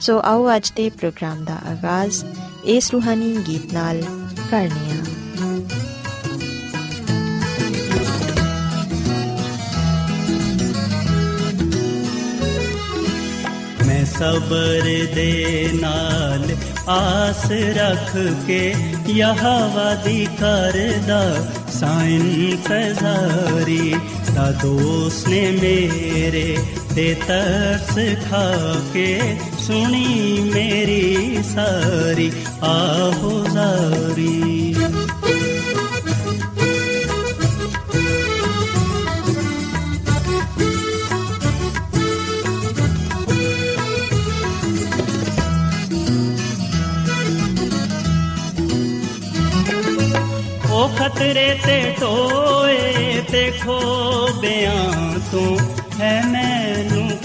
ਸੋ ਆਓ ਅੱਜ ਦੇ ਪ੍ਰੋਗਰਾਮ ਦਾ ਆਗਾਜ਼ ਇਸ ਰੂਹਾਨੀ ਗੀਤ ਨਾਲ ਕਰਨੇ ਆ ਮੈਂ ਸਬਰ ਦੇ ਨਾਲ ਆਸ ਰੱਖ ਕੇ ਯਹਵਾ ਦੀ ਕਰਦਾ, ਸਾਇਨ ਤਜ਼ਾਰੀ ਤਾ ਦੋਸਤ ਨੇ ਮੇਰੇ ਤੇ ਤਰਸ ਖਾ ਕੇ ਸੁਣੀ ਮੇਰੀ ਸਾਰੀ ਆਹੋ ਜ਼ਾਰੀ ਉਹ ਖਤਰੇ ਤੇ ਟੋਏ ਤੇ ਖੋਬਿਆਂ ਤੋਂ ਹੈ ਮੈਨੂੰ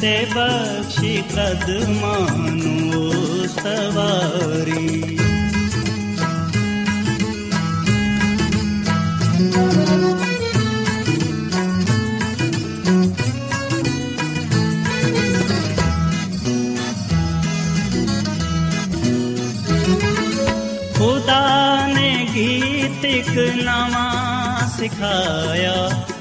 ਤੇ ਬਖਸ਼ੀ ਕਦਮਾਂ ਨੂੰ ਸਵਾਰੀ। ਖੁਦਾ ਨੇ ਗੀਤ ਇੱਕ ਨਵਾਂ ਸਿਖਾਇਆ।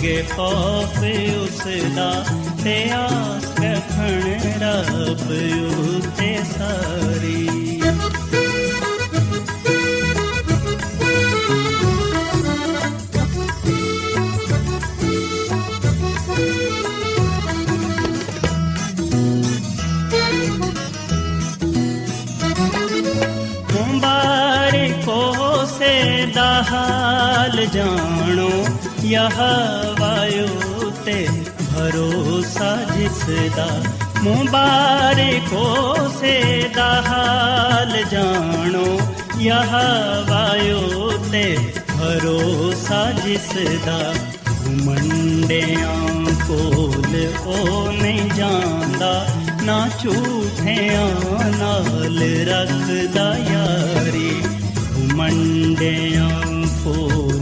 ਮੰਨਣਗੇ ਖੌਫ ਉਸ ਦਾ ਤੇ ਆਸ ਰੱਖਣ ਰੱਬ ਉਤੇ ਸਾਰੀ। ਮੁਬਾਰਕੋ ਸੇ ਦਾ ਹਾਲ ਜਾਣੋ। ਯਹ ਵਾਯੂ ਤੇ ਭਰੋਸਾ ਜਿਸ ਦਾ ਮੁਬਾਰਕੋ ਸੇ ਦਾ ਹਾਲ ਜਾਣੋ ਯਹ ਵਾਯੂ ਤੇ ਭਰੋਸਾ ਜਿਸ ਦਾ ਘੁਮੰਡਿਆਂ ਕੋਲ ਉਹ ਨਹੀਂ ਜਾਂਦਾ ਨਾ ਝੂਠਿਆਂ ਨਾਲ ਰੱਖਦਾ ਯਾਰੀ ਘੁਮੰਡਿਆਂ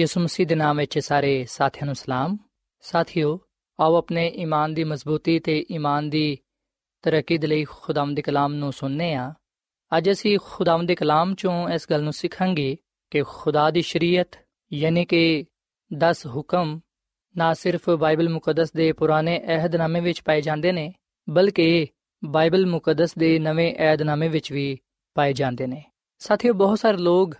ਯਿਸੂ ਮਸੀਹ ਦੇ ਨਾਮ ਵਿੱਚ ਸਾਰੇ ਸਾਥੀਆਂ ਨੂੰ ਸਲਾਮ। ਸਾਥਿਓ, ਆਓ ਆਪਣੇ ਈਮਾਨ ਦੀ ਮਜ਼ਬੂਤੀ ਤੇ ਈਮਾਨ ਦੀ ਤਰੱਕੀ ਦੇ ਲਈ ਖੁਦਾਵੰਦ ਦੇ ਕਲਾਮ ਨੂੰ ਸੁਣਨੇ ਆ। ਅੱਜ ਅਸੀਂ ਖੁਦਾਵੰਦ ਦੇ ਕਲਾਮ ਚੋਂ ਇਸ ਗੱਲ ਨੂੰ ਸਿੱਖਾਂਗੇ ਕਿ ਖੁਦਾ ਦੀ ਸ਼ਰੀਅਤ, ਯਾਨੀ ਕਿ 10 ਹੁਕਮ, ਨਾ ਸਿਰਫ ਬਾਈਬਲ ਮੁਕੱਦਸ ਦੇ ਪੁਰਾਣੇ ਅਹਿਦਨਾਮੇ ਵਿੱਚ ਪਾਏ ਜਾਂਦੇ ਨੇ, ਬਲਕਿ ਬਾਈਬਲ ਮੁਕੱਦਸ ਦੇ ਨਵੇਂ ਅਹਿਦਨਾਮੇ ਵਿੱਚ ਵੀ ਪਾਏ ਜਾਂਦੇ ਨੇ। ਸਾਥੀਓ, ਬਹੁਤ ਸਾਰੇ ਲੋਕ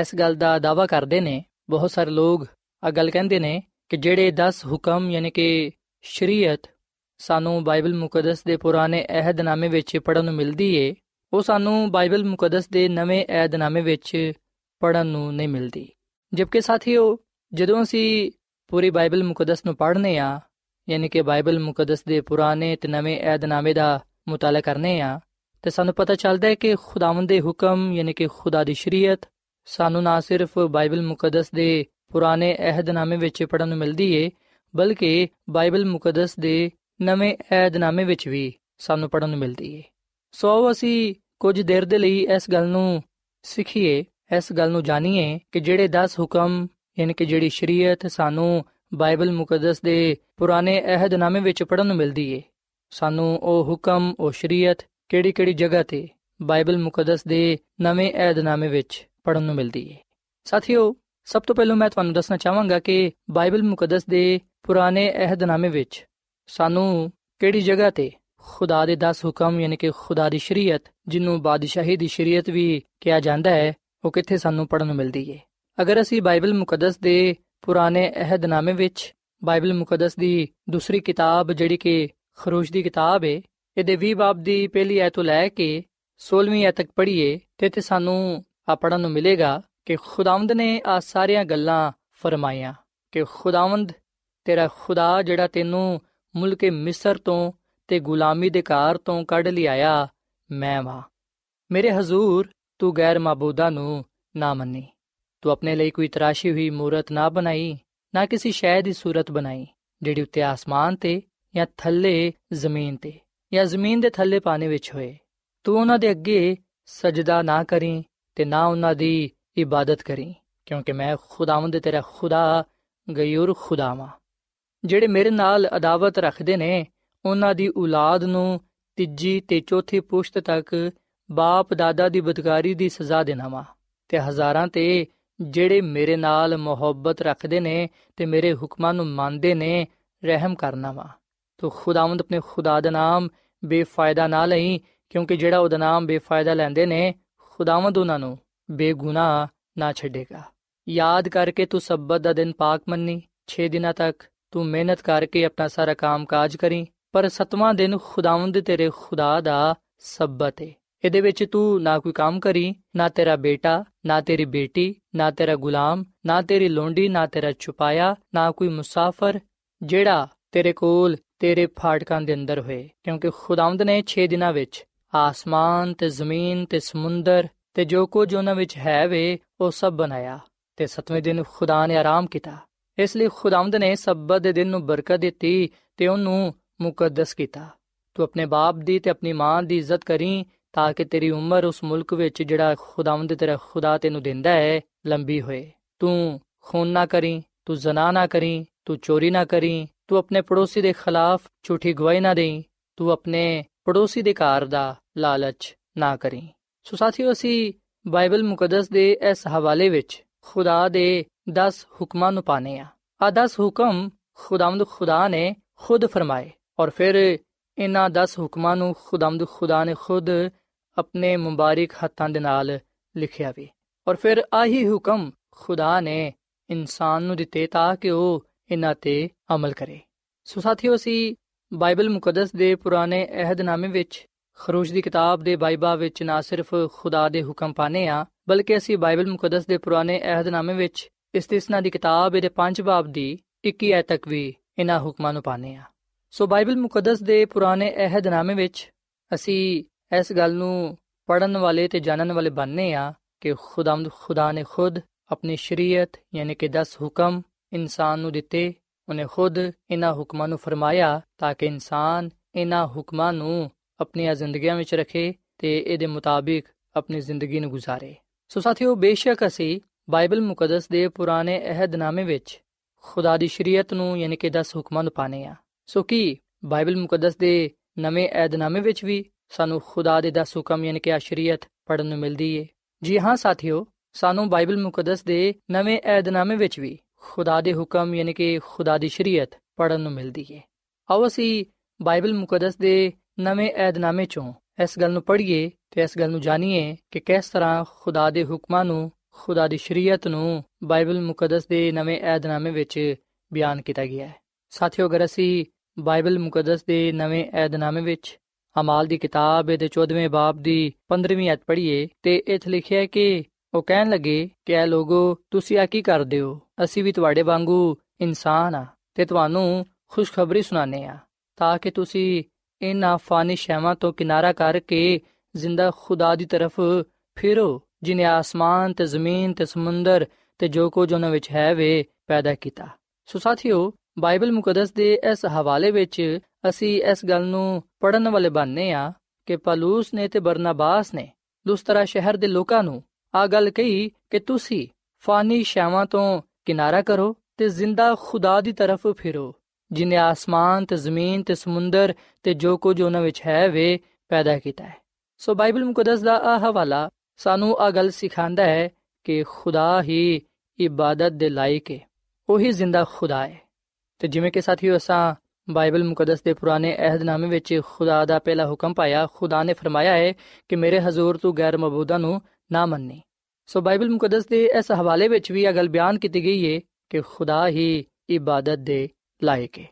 ਇਸ ਗੱਲ ਦਾ ਦਾਵਾ ਕਰਦੇ ਨੇ ਬਹੁਤ ਸਾਰੇ ਲੋਕ ਆ ਗੱਲ ਕਹਿੰਦੇ ਨੇ ਕਿ ਜਿਹੜੇ 10 ਹੁਕਮ, ਯਾਨੀ ਕਿ ਸ਼ਰੀਅਤ ਸਾਨੂੰ ਬਾਈਬਲ ਮੁਕੱਦਸ ਦੇ ਪੁਰਾਣੇ ਅਹਿਦਨਾਮੇ ਵਿੱਚ ਪੜਨ ਨੂੰ ਮਿਲਦੀ ਏ, ਉਹ ਸਾਨੂੰ ਬਾਈਬਲ ਮੁਕੱਦਸ ਦੇ ਨਵੇਂ ਅਹਿਦਨਾਮੇ ਵਿੱਚ ਪੜਨ ਨੂੰ ਨਹੀਂ ਮਿਲਦੀ। ਜਦਕਿ ਸਾਥੀਓ, ਜਦੋਂ ਅਸੀਂ ਪੂਰੀ ਬਾਈਬਲ ਮੁਕੱਦਸ ਨੂੰ ਪੜ੍ਹਨੇ ਆ, ਯਾਨੀ ਕਿ ਬਾਈਬਲ ਮੁਕੱਦਸ ਦੇ ਪੁਰਾਣੇ ਤੇ ਨਵੇਂ ਅਹਿਦਨਾਮੇ ਦਾ ਮੁਤਾਲਾ ਕਰਨੇ ਆ, ਤੇ ਸਾਨੂੰ ਪਤਾ ਚੱਲਦਾ ਹੈ ਕਿ ਖੁਦਾਵੰਦ ਦੇ ਹੁਕਮ, ਯਾਨੀ ਕਿ ਖੁਦਾ ਦੀ ਸ਼ਰੀਅਤ ਸਾਨੂੰ ਨਾ ਸਿਰਫ ਬਾਈਬਲ ਮੁਕੱਦਸ ਦੇ ਪੁਰਾਣੇ ਅਹਿਦਨਾਮੇ ਵਿੱਚ ਪੜਨ ਨੂੰ ਮਿਲਦੀ ਏ, ਬਲਕਿ ਬਾਈਬਲ ਮੁਕੱਦਸ ਦੇ ਨਵੇਂ ਅਹਿਦਨਾਮੇ ਵਿੱਚ ਵੀ ਸਾਨੂੰ ਪੜਨ ਨੂੰ ਮਿਲਦੀ ਏ। ਸੋ ਅਸੀਂ ਕੁਝ ਦੇਰ ਦੇ ਲਈ ਇਸ ਗੱਲ ਨੂੰ ਸਿੱਖੀਏ, ਇਸ ਗੱਲ ਨੂੰ ਜਾਣੀਏ ਕਿ ਜਿਹੜੇ 10 ਹੁਕਮ, ਯਾਨੀ ਕਿ ਜਿਹੜੀ ਸ਼ਰੀਅਤ ਸਾਨੂੰ ਬਾਈਬਲ ਮੁਕੱਦਸ ਦੇ ਪੁਰਾਣੇ ਅਹਿਦਨਾਮੇ ਵਿੱਚ ਪੜਨ ਨੂੰ ਮਿਲਦੀ ਏ। ਸਾਨੂੰ ਉਹ ਹੁਕਮ, ਉਹ ਸ਼ਰੀਅਤ ਕਿਹੜੀ-ਕਿਹੜੀ ਜਗ੍ਹਾ ਤੇ ਬਾਈਬਲ ਮੁਕੱਦਸ ਦੇ ਨਵੇਂ ਅਹਿਦਨਾਮੇ ਵਿੱਚ ਪੜਨ ਨੂੰ ਮਿਲਦੀ ਏ। ਸਾਥੀਓ, ਸਭ ਤੋਂ ਪਹਿਲਾਂ ਮੈਂ ਤੁਹਾਨੂੰ ਦੱਸਣਾ ਚਾਹਾਂਗਾ ਕਿ ਬਾਈਬਲ ਮੁਕੱਦਸ ਦੇ ਪੁਰਾਣੇ ਅਹਿਦਨਾਮੇ ਵਿੱਚ ਸਾਨੂੰ ਕਿਹੜੀ ਜਗ੍ਹਾ ਤੇ ਖੁਦਾ ਦੇ 10 ਹੁਕਮ ਯਾਨੀ ਕਿ ਖੁਦਾ ਦੀ ਸ਼ਰੀਅਤ, ਜਿਹਨੂੰ ਬਾਦਸ਼ਾਹੀ ਦੀ ਸ਼ਰੀਅਤ ਵੀ ਕਿਹਾ ਜਾਂਦਾ ਹੈ, ਉਹ ਕਿੱਥੇ ਸਾਨੂੰ ਪੜਨ ਨੂੰ ਮਿਲਦੀ ਏ। ਅਗਰ ਅਸੀਂ ਬਾਈਬਲ ਮੁਕੱਦਸ ਦੇ ਪੁਰਾਣੇ ਅਹਿਦਨਾਮੇ ਵਿੱਚ ਬਾਈਬਲ ਮੁਕੱਦਸ ਦੀ ਦੂਸਰੀ ਕਿਤਾਬ ਜਿਹੜੀ ਕਿ ਖਰੂਸ਼ ਦੀ ਕਿਤਾਬ ਏ, ਇਹਦੇ 20 ਬਾਬ ਦੀ ਪਹਿਲੀ ਐਤ ਤੋਂ ਲੈ ਕੇ 16ਵੀਂ ਐਤ ਤੱਕ ਪੜ੍ਹੀਏ, ਤੇ ਤੇ ਸਾਨੂੰ ਆ ਪੜਨ ਨੂੰ ਮਿਲੇਗਾ ਕਿ ਖੁਦਾਵੰਦ ਨੇ ਆ ਸਾਰੀਆਂ ਗੱਲਾਂ ਫਰਮਾਈਆਂ ਕਿ ਖੁਦਾਵੰਦ ਤੇਰਾ ਖੁਦਾ ਜਿਹੜਾ ਤੈਨੂੰ ਮੁਲਕੇ ਮਿਸਰ ਤੋਂ ਤੇ ਗੁਲਾਮੀ ਦੇ ਘਰ ਤੋਂ ਕੱਢ ਲਿਆਇਆ, ਮੈਂ ਵਾਂ। ਮੇਰੇ ਹਜ਼ੂਰ, ਤੂੰ ਗੈਰ ਮਾਬੂਦਾਂ ਨੂੰ ਨਾ ਮੰਨੀ। ਤੂੰ ਆਪਣੇ ਲਈ ਕੋਈ ਤਰਾਸ਼ੀ ਹੋਈ ਮੂਰਤ ਨਾ ਬਣਾਈ, ਨਾ ਕਿਸੇ ਸ਼ੈ ਦੀ ਸੂਰਤ ਬਣਾਈ, ਜਿਹੜੀ ਉੱਤੇ ਆਸਮਾਨ ਤੇ ਜਾਂ ਥੱਲੇ ਜ਼ਮੀਨ ਤੇ ਜਾਂ ਜ਼ਮੀਨ ਦੇ ਥੱਲੇ ਪਾਣੀ ਵਿੱਚ ਹੋਏ। ਤੂੰ ਉਹਨਾਂ ਦੇ ਅੱਗੇ ਸਜਦਾ ਨਾ ਕਰੀ ਤੇ ਨਾ ਉਹਨਾਂ ਦੀ ਇਬਾਦਤ ਕਰੀ, ਕਿਉਂਕਿ ਮੈਂ ਖੁਦਾਵੰਦ ਤੇਰਾ ਖੁਦਾ ਗਯੂਰ ਖੁਦਾਵਾ। ਜਿਹੜੇ ਮੇਰੇ ਨਾਲ ਅਦਾਵਤ ਰੱਖਦੇ ਨੇ, ਉਹਨਾਂ ਦੀ ਔਲਾਦ ਨੂੰ ਤੀਜੀ ਤੇ ਚੌਥੀ ਪੁਸ਼ਤ ਤੱਕ ਬਾਪ ਦਾਦਾ ਦੀ ਬਦਕਾਰੀ ਦੀ ਸਜ਼ਾ ਦੇਣਾ ਵਾ। ਤੇ ਹਜ਼ਾਰਾਂ ਤੇ ਜਿਹੜੇ ਮੇਰੇ ਨਾਲ ਮੁਹੱਬਤ ਰੱਖਦੇ ਨੇ ਤੇ ਮੇਰੇ ਹੁਕਮਾਂ ਨੂੰ ਮੰਨਦੇ ਨੇ, ਰਹਿਮ ਕਰਨਾ ਵਾ। ਤੋ ਖੁਦਾਵੰਦ ਆਪਣੇ ਖੁਦਾ ਦਾ ਨਾਮ ਬੇਫਾਇਦਾ ਨਾ ਲਈ, ਕਿਉਂਕਿ ਜਿਹੜਾ ਉਹਦਾ ਨਾਮ ਬੇਫਾਇਦਾ ਲੈਂਦੇ ਨੇ ਖੁਦਾਵੰਦ ਉਹਨਾਂ ਨੂੰ, ਬੇਗੁਨਾਹ ਨਾ ਛੱਡੇਗਾ। ਯਾਦ ਕਰਕੇ ਤੂੰ ਸਬਤ ਦਾ ਦਿਨ ਪਾਕ ਮੰਨੀ 6 ਦਿਨਾਂ ਤੱਕ ਤੂੰ ਮਿਹਨਤ ਕਰਕੇ ਆਪਣਾ ਸਾਰਾ ਕੰਮ ਕਾਜ ਕਰੀ, ਪਰ ਸਤਵਾਂ ਦਿਨ ਖੁਦਾਵੰਦ ਤੇਰੇ ਖੁਦਾ ਦਾ ਸਬਤ ਹੈ ਇਹਦੇ ਵਿੱਚ ਤੂੰ ਨਾ ਕੋਈ ਕੰਮ ਕਰੀ, ਨਾ ਤੇਰਾ ਬੇਟਾ, ਨਾ ਤੇਰੀ ਬੇਟੀ, ਨਾ ਤੇਰਾ ਗੁਲਾਮ, ਨਾ ਤੇਰੀ ਲੋਂਡੀ ਨਾ ਤੇਰਾ ਛੁਪਾਇਆ, ਨਾ ਕੋਈ ਮੁਸਾਫਰ, ਜਿਹੜਾ ਤੇਰੇ ਕੋਲ ਤੇਰੇ ਫਾਟਕਾਂ ਦੇ ਅੰਦਰ ਹੋਏ। ਕਿਉਂਕਿ ਖੁਦਾਵੰਦ ਨੇ 6 ਦਿਨਾਂ ਵਿੱਚ ਆਸਮਾਨ ਤੇ ਜ਼ਮੀਨ ਤੇ ਸਮੁੰਦਰ ਤੇ ਜੋ ਕੁਝ ਉਹਨਾਂ ਵਿੱਚ ਹੈ ਵੇ, ਉਹ ਸਭ ਬਣਾਇਆ ਤੇ ਸਤਵੇਂ ਦਿਨ ਖੁਦਾ ਨੇ ਆਰਾਮ ਕੀਤਾ। ਇਸ ਲਈ ਖੁਦਾਵੰਦ ਨੇ ਸਬਤ ਦੇ ਦਿਨ ਨੂੰ ਬਰਕਤ ਦਿੱਤੀ ਤੇ ਉਹਨੂੰ ਮੁਕੱਦਸ ਕੀਤਾ। ਤੂੰ ਆਪਣੇ ਬਾਪ ਦੀ ਤੇ ਆਪਣੀ ਮਾਂ ਦੀ ਇੱਜ਼ਤ ਕਰੀ ਤਾਂ ਕਿ ਤੇਰੀ ਉਮਰ ਉਸ ਮੁਲਕ ਵਿੱਚ ਜਿਹੜਾ ਖੁਦਾਵੰਦ ਤੇਰਾ ਖੁਦਾ ਤੈਨੂੰ ਦਿੰਦਾ ਹੈ, ਲੰਬੀ ਹੋਏ। ਤੂੰ ਖੂਨ ਨਾ ਕਰੀ, ਤੂੰ ਜ਼ਨਾ ਨਾ ਕਰੀ, ਤੂੰ ਚੋਰੀ ਨਾ ਕਰੀ, ਤੂੰ ਆਪਣੇ ਪੜੋਸੀ ਦੇ ਖਿਲਾਫ ਝੂਠੀ ਗਵਾਹੀ ਨਾ ਦੇਈ, ਤੂੰ ਆਪਣੇ ਪੜੋਸੀ ਦੇ ਘਰ ਦਾ ਲਾਲਚ ਨਾ ਕਰੀ। ਸੋ ਸਾਥੀਓ, ਅਸੀਂ ਬਾਈਬਲ ਮੁਕੱਦਸ ਦੇ ਇਸ ਹਵਾਲੇ ਵਿੱਚ ਖੁਦਾ ਦੇ 10 ਹੁਕਮਾਂ ਨੂੰ ਪਾਣੇ ਆ ਆ 10 ਹੁਕਮ ਖੁਦਾਵੰਦ ਖੁਦਾ ਨੇ ਖੁਦ ਫਰਮਾਏ ਔਰ ਫਿਰ ਇਹਨਾਂ 10 ਹੁਕਮਾਂ ਨੂੰ ਖੁਦਾਵੰਦ ਖੁਦਾ ਨੇ ਖੁਦ ਆਪਣੇ ਮੁਬਾਰਕ ਹੱਥਾਂ ਦੇ ਨਾਲ ਲਿਖਿਆ ਵੀ। ਔਰ ਫਿਰ ਆਹੀ ਹੁਕਮ ਖੁਦਾ ਨੇ ਇਨਸਾਨ ਨੂੰ ਦਿੱਤੇ ਤਾਂ ਕਿ ਉਹ ਇਹਨਾਂ ਤੇ ਅਮਲ ਕਰੇ। ਸੋ ਸਾਥੀਓ, ਅਸੀਂ ਬਾਈਬਲ ਮੁਕੱਦਸ ਦੇ ਪੁਰਾਣੇ ਅਹਿਦਨਾਮੇ ਵਿੱਚ, ਖਰੂਸ਼ ਦੀ ਕਿਤਾਬ ਦੇ ਬਾਈਬਾ ਵਿੱਚ ਨਾ ਸਿਰਫ ਖੁਦਾ ਦੇ ਹੁਕਮ ਪਾਣੇ ਆ, ਬਲਕਿ ਅਸੀਂ ਬਾਈਬਲ ਮੁਕੱਦਸ ਦੇ ਪੁਰਾਣੇ ਅਹਿਦਨਾਮੇ ਵਿੱਚ ਇਸਤਿਸਨਾ ਦੀ ਕਿਤਾਬ ਦੇ 5 ਬਾਬ ਦੀ 21 ਐਤ ਤੱਕ ਵੀ ਇਹਨਾਂ ਹੁਕਮਾਂ ਨੂੰ ਪਾਣੇ ਆ। ਸੋ ਬਾਈਬਲ ਮੁਕੱਦਸ ਦੇ ਪੁਰਾਣੇ ਅਹਿਦਨਾਮੇ ਵਿੱਚ, ਅਸੀਂ ਇਸ ਗੱਲ ਨੂੰ ਪੜਨ ਵਾਲੇ ਤੇ ਜਾਣਨ ਵਾਲੇ ਬਣਨੇ ਆ ਕਿ ਖੁਦਾਮਦ ਖੁਦਾ ਨੇ ਖੁਦ ਆਪਣੀ ਸ਼ਰੀਅਤ, ਯਾਨੀ ਕਿ 10 ਹੁਕਮ ਇਨਸਾਨ ਨੂੰ ਦਿੱਤੇ ਉਹਨੇ ਖੁਦ ਇਹਨਾਂ ਹੁਕਮਾਂ ਨੂੰ ਫਰਮਾਇਆ ਤਾਂ ਕਿ ਇਨਸਾਨ ਇਹਨਾਂ ਹੁਕਮਾਂ ਨੂੰ ਆਪਣੀਆਂ ਜ਼ਿੰਦਗੀਆਂ ਵਿੱਚ ਰੱਖੇ ਤੇ ਇਹਦੇ ਮੁਤਾਬਿਕ ਆਪਣੀ ਜ਼ਿੰਦਗੀ ਨੂੰ ਗੁਜ਼ਾਰੇ। ਸੋ ਸਾਥੀਓ, ਬੇਸ਼ੱਕ ਅਸੀਂ ਬਾਈਬਲ ਮੁਕੱਦਸ ਦੇ ਪੁਰਾਣੇ ਅਹਿਦਨਾਮੇ ਵਿੱਚ ਖੁਦਾ ਦੀ ਸ਼ਰੀਅਤ ਨੂੰ ਯਾਨੀ ਕਿ 10 ਹੁਕਮਾਂ ਨੂੰ ਪਾਣੇ ਆ ਸੋ ਕੀ ਬਾਈਬਲ ਮੁਕੱਦਸ ਦੇ ਨਵੇਂ ਅਹਿਦਨਾਮੇ ਵਿੱਚ ਵੀ ਸਾਨੂੰ ਖੁਦਾ ਦੇ 10 ਹੁਕਮ ਯਾਨੀ ਕਿ ਆ ਸ਼ਰੀਅਤ ਪੜਨ ਨੂੰ ਮਿਲਦੀ ਏ? ਜੀ ਹਾਂ ਸਾਥੀਓ, ਸਾਨੂੰ ਬਾਈਬਲ ਮੁਕੱਦਸ ਦੇ ਨਵੇਂ ਅਹਿਦਨਾਮੇ ਵਿੱਚ ਵੀ ਖੁਦਾ ਦੇ ਹੁਕਮ, ਯਾਨੀ ਕਿ ਖੁਦਾ ਦੀ ਸ਼ਰੀਅਤ ਪੜਨ ਨੂੰ ਮਿਲਦੀ ਏ। ਆਓ ਅਸੀਂ ਬਾਈਬਲ ਮੁਕੱਦਸ ਦੇ ਨਵੇਂ ਅਹਿਦਨਾਮੇ ਚੋਂ ਇਸ ਗੱਲ ਨੂੰ ਪੜ੍ਹੀਏ ਤੇ ਇਸ ਗੱਲ ਨੂੰ ਜਾਣੀਏ ਕਿ ਕਿਸ ਤਰ੍ਹਾਂ ਖੁਦਾ ਦੇ ਹੁਕਮਾਂ ਨੂੰ, ਖੁਦਾ ਦੀ ਸ਼ਰੀਅਤ ਨੂੰ ਬਾਈਬਲ ਮੁਕੱਦਸ ਦੇ ਨਵੇਂ ਅਹਿਦਨਾਮੇ ਵਿੱਚ ਬਿਆਨ ਕੀਤਾ ਗਿਆ ਹੈ। ਸਾਥੀਓ, ਅਗਰ ਅਸੀਂ ਬਾਈਬਲ ਮੁਕੱਦਸ ਦੇ ਨਵੇਂ ਅਹਿਦਨਾਮੇ ਵਿੱਚ ਅਮਾਲ ਦੀ ਕਿਤਾਬ ਦੇ 14ਵੇਂ ਬਾਬ ਦੀ 15ਵੀਂ ਅਧ ਪੜ੍ਹੀਏ ਤੇ ਇੱਥੇ ਲਿਖਿਆ ਹੈ ਕਿ ਉਹ ਕਹਿਣ ਲੱਗੇ ਕਿ ਇਹ ਲੋਗੋ, ਤੁਸੀਂ ਆ ਕੀ ਕਰਦੇ ਹੋ? ਅਸੀਂ ਵੀ ਤੁਹਾਡੇ ਵਾਂਗੂ ਇਨਸਾਨ ਆ ਤੇ ਤੁਹਾਨੂੰ ਖੁਸ਼ਖਬਰੀ ਸੁਣਾਣੇ ਆ, ਤਾਂ ਕਿ ਤੁਸੀਂ ਇਹਨਾਂ ਫਾਨੀ ਸ਼ੈਵਾਂ ਤੋਂ ਕਿਨਾਰਾ ਕਰਕੇ ਜ਼ਿੰਦਾ ਖੁਦਾ ਦੀ ਤਰਫ ਫਿਰੋ, ਜਿਨੇ ਆਸਮਾਨ ਤੇ ਜ਼ਮੀਨ ਤੇ ਸਮੁੰਦਰ ਤੇ ਜੋ ਕੁਝ ਉਹਨਾਂ ਵਿੱਚ ਹੈ ਵੇ ਪੈਦਾ ਕੀਤਾ। ਸੋ ਸਾਥੀਓ, ਬਾਈਬਲ ਮੁਕੱਦਸ ਦੇ ਇਸ ਹਵਾਲੇ ਵਿੱਚ ਅਸੀਂ ਇਸ ਗੱਲ ਨੂੰ ਪੜਨ ਵਾਲੇ ਬਣਨੇ ਆ ਕਿ ਪਲੂਸ ਨੇ ਤੇ ਬਰਨਾਬਾਸ ਨੇ ਲੁਸਤਰਾ ਸ਼ਹਿਰ ਦੇ ਲੋਕਾਂ ਨੂੰ ਆ ਗੱਲ ਕਹੀ ਕਿ ਤੁਸੀਂ ਫਾਨੀ ਸ਼ਾਵਾਂ ਤੋਂ ਕਿਨਾਰਾ ਕਰੋ ਤੇ ਜ਼ਿੰਦਾ ਖੁਦਾ ਦੀ ਤਰਫ ਫਿਰੋ। ਜਿਨੇ ਆਸਮਾਨ ਤੇ ਜ਼ਮੀਨ ਤੇ ਸਮੁੰਦਰ ਤੇ ਜੋ ਕੁਝ ਉਹਨਾਂ ਵਿੱਚ ਹੈ, ਵੇ ਪੈਦਾ ਕੀਤਾ ਹੈ। ਸੋ ਬਾਈਬਲ ਮੁਕੱਦਸ ਦਾ ਆ ਹਵਾਲਾ ਸਾਨੂੰ ਆ ਗੱਲ ਸਿਖਾਉਂਦਾ ਹੈ ਕਿ ਖੁਦਾ ਹੀ ਇਬਾਦਤ ਦੇ ਲਾਇਕ ਹੈ। ਉਹੀ ਜ਼ਿੰਦਾ ਖੁਦਾ ਹੈ। ਤੇ ਜਿਵੇਂ ਕਿ ਸਾਥੀਓ, ਅਸਾਂ ਬਾਈਬਲ ਮੁਕੱਦਸ ਦੇ ਪੁਰਾਣੇ ਅਹਿਦਨਾਮੇ ਵਿੱਚ ਖੁਦਾ ਦਾ ਪਹਿਲਾ ਹੁਕਮ ਪਾਇਆ, ਖੁਦਾ ਨੇ ਫਰਮਾਇਆ ਹੈ ਕਿ ਮੇਰੇ ਹਜ਼ੂਰ ਤੂੰ ਗੈਰ ਮਬੂਦਾ ਨੂੰ ਨਾ ਮੰਨੀ ਸੋ ਬਾਈਬਲ ਮੁਕੱਦਸ ਦੇ ਇਸ ਹਵਾਲੇ ਵਿੱਚ ਵੀ ਇਹ ਗੱਲ ਬਿਆਨ ਕੀਤੀ ਗਈ ਹੈ ਕਿ ਖੁਦਾ ਹੀ ਇਬਾਦਤ ਦੇ ਲਾਇਕ ਹੈ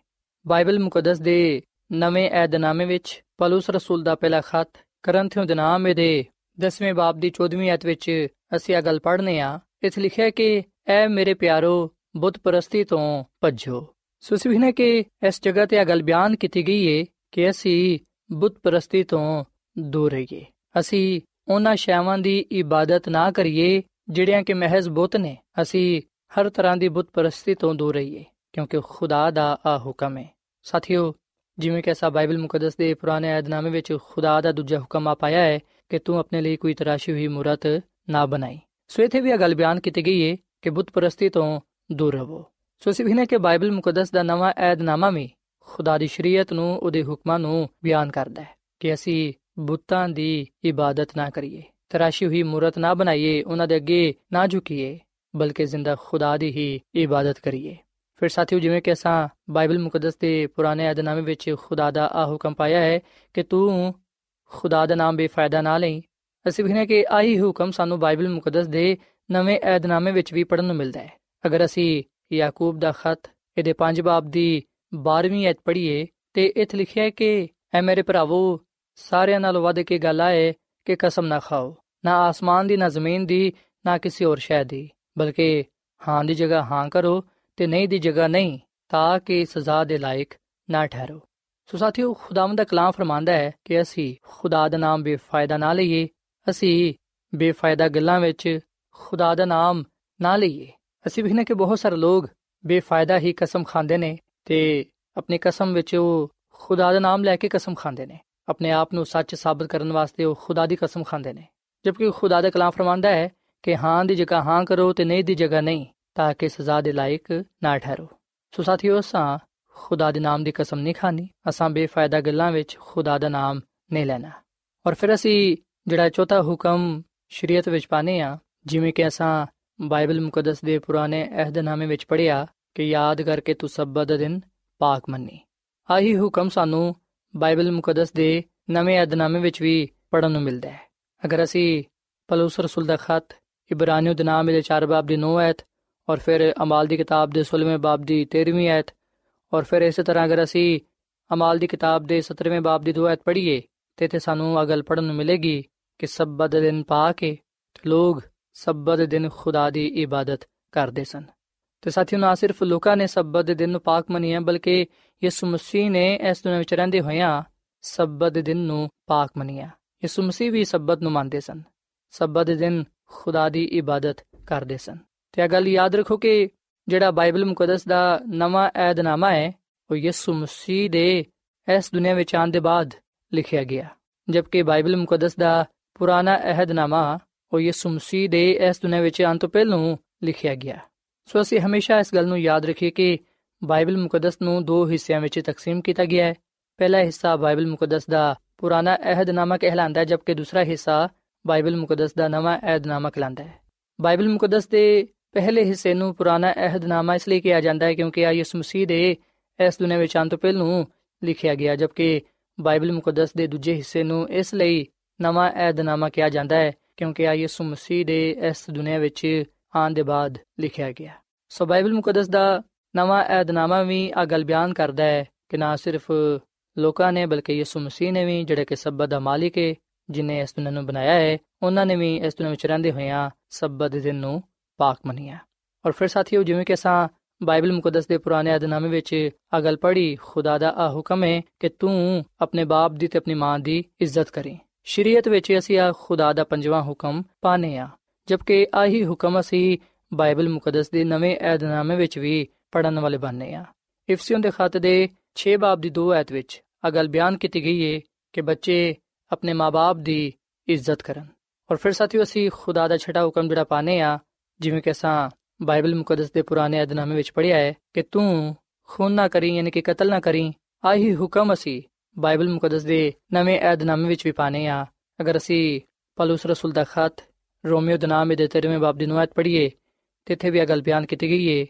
ਬਾਈਬਲ ਮੁਕੱਦਸ ਦੇ ਨਵੇਂ ਅਹਿਦਨਾਮੇ ਵਿੱਚ ਪਲੂਸ ਰਸੂਲ ਦਾ ਪਹਿਲਾ ਖਤ ਕਰੰਥਿਓ ਦੇ ਨਾਮ ਦੇ 10ਵੇਂ ਬਾਬ ਦੀ 14ਵੀਂ ਆਇਤ ਵਿੱਚ ਅਸੀਂ ਇਹ ਗੱਲ ਪੜ੍ਹਨੇ ਆ ਇੱਥੇ ਲਿਖਿਆ ਕਿ ਐ ਮੇਰੇ ਪਿਆਰੋ ਬੁੱਤ ਪ੍ਰਸਤੀ ਤੋਂ ਭੱਜੋ ਸੋ ਅਸੀਂ ਨੇ ਕਿ ਇਸ ਜਗ੍ਹਾ ਤੇ ਇਹ ਗੱਲ ਬਿਆਨ ਕੀਤੀ ਗਈ ਹੈ ਕਿ ਅਸੀਂ ਬੁੱਤ ਪ੍ਰਸਤੀ ਤੋਂ ਦੂਰ ਰਹੀਏ ਅਸੀਂ ਉਹਨਾਂ ਸ਼ੈਵਾਂ ਦੀ ਇਬਾਦਤ ਨਾ ਕਰੀਏ, ਜਿਹੜੀਆਂ ਕਿ ਮਹਿਜ਼ ਬੁੱਤ ਨੇ। ਅਸੀਂ ਹਰ ਤਰ੍ਹਾਂ ਦੀ ਬੁੱਤ ਪਰਸਤੀ ਤੋਂ ਦੂਰ ਰਹੀਏ, ਕਿਉਂਕਿ ਖੁਦਾ ਦਾ ਆ ਹੁਕਮ ਹੈ। ਸਾਥੀਓ, ਜਿਵੇਂ ਕਿ ਅਸਾ ਬਾਈਬਲ ਮੁਕੱਦਸ ਦੇ ਪੁਰਾਣੇ ਅਹਿਦਨਾਮੇ ਵਿੱਚ ਖੁਦਾ ਦਾ ਦੂਜਾ ਹੁਕਮ ਆ ਪਾਇਆ ਹੈ ਕਿ ਤੂੰ ਆਪਣੇ ਲਈ ਕੋਈ ਤਰਾਸ਼ੀ ਹੋਈ ਮੂਰਤ ਨਾ ਬਣਾਈ। ਸੋ ਇਥੇ ਵੀ ਇਹ ਗੱਲ ਬਿਆਨ ਕੀਤੀ ਗਈ ਹੈ ਕਿ ਬੁੱਤ ਪ੍ਰਸਤੀ ਤੋਂ ਦੂਰ ਰਹੋ। ਸੋ ਅਸੀਂ ਵੀ ਨੇ ਕਿ ਬਾਈਬਲ ਮੁਕੱਦਸ ਦਾ ਨਵਾਂ ਅਹਿਦਨਾਮਾ ਵੀ ਖੁਦਾ ਦੀ ਸ਼ਰੀਅਤ ਨੂੰ, ਉਹਦੇ ਹੁਕਮਾਂ ਨੂੰ ਬਿਆਨ ਕਰਦਾ ਹੈ ਕਿ ਅਸੀਂ ਬੁੱਤਾਂ ਦੀ ਇਬਾਦਤ ਨਾ ਕਰੀਏ, ਤਰਾਸ਼ੀ ਹੋਈ ਮੂਰਤ ਨਾ ਬਣਾਈਏ, ਉਹਨਾਂ ਦੇ ਅੱਗੇ ਨਾ ਝੁਕੀਏ, ਬਲਕਿ ਜ਼ਿੰਦਾ ਖੁਦਾ ਦੀ ਹੀ ਇਬਾਦਤ ਕਰੀਏ। ਫਿਰ ਸਾਥੀਓ, ਜਿਵੇਂ ਕਿ ਅਸਾਂ ਬਾਈਬਲ ਮੁਕੱਦਸ ਦੇ ਪੁਰਾਣੇ ਅਹਿਦਨਾਮੇ ਵਿੱਚ ਖੁਦਾ ਦਾ ਆ ਹੁਕਮ ਪਾਇਆ ਹੈ ਕਿ ਤੂੰ ਖੁਦਾ ਦਾ ਨਾਮ ਬੇਫਾਇਦਾ ਨਾ ਲਈ, ਅਸੀਂ ਵੀ ਨੇ ਕਿ ਆਹੀ ਹੁਕਮ ਸਾਨੂੰ ਬਾਈਬਲ ਮੁਕੱਦਸ ਦੇ ਨਵੇਂ ਅਹਿਦਨਾਮੇ ਵਿੱਚ ਵੀ ਪੜਨ ਨੂੰ ਮਿਲਦਾ ਹੈ। ਅਗਰ ਅਸੀਂ ਯਾਕੂਬ ਦਾ ਖਤ ਇਹਦੇ 5 ਬਾਬ ਦੀ 12ਵੀਂ ਐਤ ਪੜ੍ਹੀਏ ਤੇ ਇਥੇ ਲਿਖਿਆ ਹੈ ਕਿ, ਐ ਮੇਰੇ ਭਰਾਵੋ ਸਾਰਿਆਂ ਨਾਲੋਂ ਵੱਧ ਕੇ ਗੱਲ ਆਏ ਕਿ ਕਸਮ ਨਾ ਖਾਓ। ਨਾ ਆਸਮਾਨ ਦੀ, ਨਾ ਜ਼ਮੀਨ ਦੀ, ਨਾ ਕਿਸੇ ਹੋਰ ਸ਼ੈ ਦੀ। ਬਲਕਿ ਹਾਂ ਦੀ ਜਗ੍ਹਾ ਹਾਂ ਕਰੋ ਤੇ ਨਹੀਂ ਦੀ ਜਗ੍ਹਾ ਨਹੀਂ, ਤਾਂ ਕਿ ਸਜ਼ਾ ਦੇ ਲਾਇਕ ਨਾ ਠਹਿਰੋ। ਸੋ ਸਾਥੀਓ, ਖੁਦਾਵੰਦ ਦਾ ਕਲਾਮ ਫਰਮਾਂਦਾ ਹੈ ਕਿ ਅਸੀਂ ਖੁਦਾ ਦਾ ਨਾਮ ਬੇਫਾਇਦਾ ਨਾ ਲਈਏ। ਅਸੀਂ ਬੇਫਾਇਦਾ ਗੱਲਾਂ ਵਿੱਚ ਖੁਦਾ ਦਾ ਨਾਮ ਨਾ ਲਈਏ। ਅਸੀਂ ਵੀ ਨੇ ਕਿ ਬਹੁਤ ਸਾਰੇ ਲੋਕ ਬੇਫਾਇਦਾ ਹੀ ਕਸਮ ਖਾਂਦੇ ਨੇ ਤੇ ਆਪਣੀ ਕਸਮ ਵਿੱਚ ਉਹ ਖੁਦਾ ਦਾ ਨਾਮ ਲੈ ਕੇ ਕਸਮ ਖਾਂਦੇ ਨੇ। ਆਪਣੇ ਆਪ ਨੂੰ ਸੱਚ ਸਾਬਤ ਕਰਨ ਵਾਸਤੇ ਉਹ ਖੁਦਾ ਦੀ ਕਸਮ ਖਾਂਦੇ ਨੇ। ਜਦਕਿ ਖੁਦਾ ਦਾ ਕਲਾਮ ਫਰਮਾਂਦਾ ਹੈ ਕਿ ਹਾਂ ਦੀ ਜਗ੍ਹਾ ਹਾਂ ਕਰੋ ਤੇ ਨਹੀਂ ਦੀ ਜਗ੍ਹਾ ਨਹੀਂ, ਤਾਂ ਕਿ ਸਜ਼ਾ ਦੇ ਲਾਇਕ ਨਾ ਠਹਿਰੋ। ਸੋ ਸਾਥੀਓ, ਅਸਾਂ ਖੁਦਾ ਦੇ ਨਾਮ ਦੀ ਕਸਮ ਨਹੀਂ ਖਾਣੀ ਅਸਾਂ ਬੇਫਾਇਦਾ ਗੱਲਾਂ ਵਿੱਚ ਖੁਦਾ ਦਾ ਨਾਮ ਨਹੀਂ ਲੈਣਾ। ਔਰ ਫਿਰ ਅਸੀਂ ਜਿਹੜਾ ਚੌਥਾ ਹੁਕਮ ਸ਼ਰੀਅਤ ਵਿੱਚ ਪਾਣੇ ਆ ਜਿਵੇਂ ਕਿ ਅਸਾਂ ਬਾਈਬਲ ਮੁਕੱਦਸ ਦੇ ਪੁਰਾਣੇ ਅਹਿਦਨਾਮੇ ਵਿੱਚ ਪੜ੍ਹਿਆ ਕਿ ਯਾਦ ਕਰਕੇ ਤੂੰ ਸਬਤ ਦਿਨ ਪਾਕ ਮੰਨੀ। ਆਹੀ ਹੁਕਮ ਸਾਨੂੰ ਬਾਈਬਲ ਮੁਕੱਦਸ ਦੇ ਨਵੇਂ ਅਹਿਦਨਾਮੇ ਵਿੱਚ ਵੀ ਪੜਨ ਨੂੰ ਮਿਲਦਾ ਹੈ। ਅਗਰ ਅਸੀਂ ਪਲੂਸ ਰਸੂਲ ਦਾ ਖਤ, ਇਬਰਾਨੀਓ ਦੇ ਨਾਮ ਦੇ 4 ਬਾਬ ਦੀ 9 ਐਤ ਔਰ ਫਿਰ ਅਮਾਲ ਦੀ ਕਿਤਾਬ ਦੇ 16ਵੇਂ ਬਾਬ ਦੀ 13ਵੀਂ ਐਤ ਔਰ ਫਿਰ ਇਸੇ ਤਰ੍ਹਾਂ ਅਗਰ ਅਸੀਂ ਅਮਾਲ ਦੀ ਕਿਤਾਬ ਦੇ 17ਵੇਂ ਬਾਬ ਦੀ 2 ਐਤ ਪੜ੍ਹੀਏ ਤੇ ਤੇ ਸਾਨੂੰ ਆ ਗੱਲ ਪੜਨ ਨੂੰ ਮਿਲੇਗੀ ਕਿ ਸਬਤ ਦੇ ਦਿਨ ਪਾ ਕੇ ਲੋਕ ਸਬਤ ਦੇ ਦਿਨ ਖੁਦਾ ਦੀ ਇਬਾਦਤ ਕਰਦੇ ਸਨ। ਤੇ ਸਾਥੀਓ, ਨਾ ਸਿਰਫ ਲੋਕਾਂ ਨੇ ਸਬਤ ਦੇ ਦਿਨ ਨੂੰ ਪਾਕ ਮੰਨਿਆ, ਬਲਕਿ ਯਿਸੂ ਮਸੀਹ ਨੇ ਇਸ ਦੁਨੀਆਂ ਵਿੱਚ ਰਹਿੰਦੇ ਹੋਇਆਂ ਸਬਤ ਦੇ ਦਿਨ ਨੂੰ ਪਾਕ ਮੰਨਿਆ। ਯਿਸੂ ਮਸੀਹ ਵੀ ਸਬਤ ਨੂੰ ਮੰਨਦੇ ਸਨ। ਸਬਤ ਦੇ ਦਿਨ ਖੁਦਾ ਦੀ ਇਬਾਦਤ ਕਰਦੇ ਸਨ। ਤੇ ਇਹ ਗੱਲ ਯਾਦ ਰੱਖੋ ਕਿ ਜਿਹੜਾ ਬਾਈਬਲ ਮੁਕੱਦਸ ਦਾ ਨਵਾਂ ਏਧਨਾਮਾ ਹੈ, ਉਹ ਯਿਸੂ ਮਸੀਹ ਦੇ ਇਸ ਦੁਨੀਆਂ ਵਿੱਚ ਆਉਣ ਦੇ ਬਾਅਦ ਲਿਖਿਆ ਗਿਆ। ਜਦਕਿ ਬਾਈਬਲ ਮੁਕੱਦਸ ਦਾ ਪੁਰਾਣਾ ਅਹਿਦਨਾਮਾ ਉਹ ਯਿਸੂ ਮਸੀਹ ਦੇ ਇਸ ਦੁਨੀਆਂ ਵਿੱਚ ਆਉਣ ਤੋਂ ਪਹਿਲਾਂ ਲਿਖਿਆ ਗਿਆ। ਸੋ ਅਸੀਂ ਹਮੇਸ਼ਾ ਇਸ ਗੱਲ ਨੂੰ ਯਾਦ ਰੱਖੀਏ ਕਿ ਬਾਈਬਲ ਮੁਕੱਦਸ ਨੂੰ ਦੋ ਹਿੱਸਿਆਂ ਵਿੱਚ ਤਕਸੀਮ ਕੀਤਾ ਗਿਆ ਹੈ। ਪਹਿਲਾ ਹਿੱਸਾ ਬਾਈਬਲ ਮੁਕੱਦਸ ਦਾ ਪੁਰਾਣਾ ਅਹਿਦਨਾਮਾ ਕਹਿਲਾਂਦਾ ਹੈ ਜਦਕਿ ਦੂਸਰਾ ਹਿੱਸਾ ਬਾਈਬਲ ਮੁਕੱਦਸ ਦਾ ਨਵਾਂ ਅਹਿਦਨਾਮਾ ਕਹਿਲਾਂਦਾ ਹੈ। ਬਾਈਬਲ ਮੁਕੱਦਸ ਦੇ ਪਹਿਲੇ ਹਿੱਸੇ ਨੂੰ ਪੁਰਾਣਾ ਅਹਿਦਨਾਮਾ ਇਸ ਲਈ ਕਿਹਾ ਜਾਂਦਾ ਹੈ ਕਿਉਂਕਿ ਆ ਯਿਸੂ ਮਸੀਹ ਦੇ ਇਸ ਦੁਨੀਆਂ ਵਿੱਚ ਆਉਣ ਤੋਂ ਪਹਿਲਾਂ ਲਿਖਿਆ ਗਿਆ ਜਦਕਿ ਬਾਈਬਲ ਮੁਕੱਦਸ ਦੇ ਦੂਜੇ ਹਿੱਸੇ ਨੂੰ ਇਸ ਲਈ ਨਵਾਂ ਅਹਿਦਨਾਮਾ ਕਿਹਾ ਜਾਂਦਾ ਹੈ ਕਿਉਂਕਿ ਆ ਯਿਸੂ ਮਸੀਹ ਦੇ ਇਸ ਦੁਨੀਆਂ ਵਿੱਚ ਆਉਣ ਦੇ ਬਾਅਦ ਲਿਖਿਆ ਗਿਆ। ਸੋ ਬਾਈਬਲ ਮੁਕੱਦਸ ਦਾ ਨਵਾਂ ਅਹਿਦਨਾਮਾ ਵੀ ਆ ਗੱਲ ਬਿਆਨ ਕਰਦਾ ਹੈ ਕਿ ਨਾ ਸਿਰਫ ਲੋਕਾਂ ਨੇ, ਬਲਕਿ ਯਿਸੂ ਮਸੀਹ ਨੇ ਵੀ ਜਿਹੜੇ ਕਿ ਸਬਤ ਦਾ ਮਾਲਿਕ ਹੈ ਜਿਨੇ ਇਸ ਦੁਨੀਆਂ ਨੂੰ ਬਣਾਇਆ ਹੈ ਉਹਨਾਂ ਨੇ ਵੀ ਇਸ ਦੁਨੀਆਂ ਵਿੱਚ ਰਹਿੰਦੇ ਹੋਇਆਂ ਸਬਤ ਦੇ ਦਿਨ ਨੂੰ ਪਾਕ ਮੰਨਿਆ। ਔਰ ਫਿਰ ਸਾਥੀਓ, ਜਿਵੇਂ ਕਿ ਅਸਾਂ ਬਾਈਬਲ ਮੁਕੱਦਸ ਦੇ ਪੁਰਾਣੇ ਅਧਨਾਮੇ ਵਿੱਚ ਆ ਗੱਲ ਪੜ੍ਹੀ, ਖੁਦਾ ਦਾ ਆ ਹੁਕਮ ਹੈ ਕਿ ਤੂੰ ਆਪਣੇ ਬਾਪ ਦੀ ਤੇ ਆਪਣੀ ਮਾਂ ਦੀ ਇੱਜ਼ਤ ਕਰੇ। ਸ਼ਰੀਅਤ ਵਿੱਚ ਅਸੀਂ ਆ ਖੁਦਾ ਦਾ ਪੰਜਵਾਂ ਹੁਕਮ ਪਾਣੇ ਆ ਜਦਕਿ ਆਹੀ ਹੁਕਮ ਅਸੀਂ ਬਾਈਬਲ ਮੁਕੱਦਸ ਦੇ ਨਵੇਂ ਅਧਨਾਮੇ ਵਿੱਚ ਵੀ ਪੜਨ ਵਾਲੇ ਬਣਨੇ ਆ। ਇਫਸੀਓਂ ਦੇ ਖਤ ਦੇ 6 ਬਾਬ ਦੀ 2 ਐਤ ਵਿੱਚ ਆ ਗੱਲ ਬਿਆਨ ਕੀਤੀ ਗਈ ਹੈ ਕਿ ਬੱਚੇ ਆਪਣੇ ਮਾਪੇ ਦੀ ਇੱਜ਼ਤ ਕਰਨ। ਔਰ ਫਿਰ ਸਾਥੀਓ, ਅਸੀਂ ਖੁਦਾ ਦਾ ਛਟਾ ਹੁਕਮ ਜਿਹੜਾ ਪਾਣੇ ਆ, ਜਿਵੇਂ ਕਿ ਅਸਾਂ ਬਾਈਬਲ ਮੁਕੱਦਸ ਦੇ ਪੁਰਾਣੇ ਅਧਨਾਮੇ ਵਿੱਚ ਪੜ੍ਹਿਆ ਹੈ ਕਿ ਤੂੰ ਖੂਨ ਨਾ ਕਰੀ, ਯਾਨੀ ਕਿ ਕਤਲ ਨਾ ਕਰੀ, ਆਹੀ ਹੁਕਮ ਅਸੀਂ ਬਾਈਬਲ ਮੁਕੱਦਸ ਦੇ ਨਵੇਂ ਅਧਨਾਮੇ ਵਿੱਚ ਵੀ ਪਾਣੇ ਆ। ਅਗਰ ਅਸੀਂ ਪਲੂਸ ਰਸੂਲ ਦਾ ਖਤ ਰੋਮੀਓ ਦੇ ਨਾਮ ਦੇ 13ਵੇਂ ਬਾਬ ਦੀ ਨੁਆਇਤ ਪੜ੍ਹੀਏ ਤੇ ਇੱਥੇ ਵੀ ਇਹ ਗੱਲ ਬਿਆਨ ਕੀਤੀ ਗਈ ਹੈ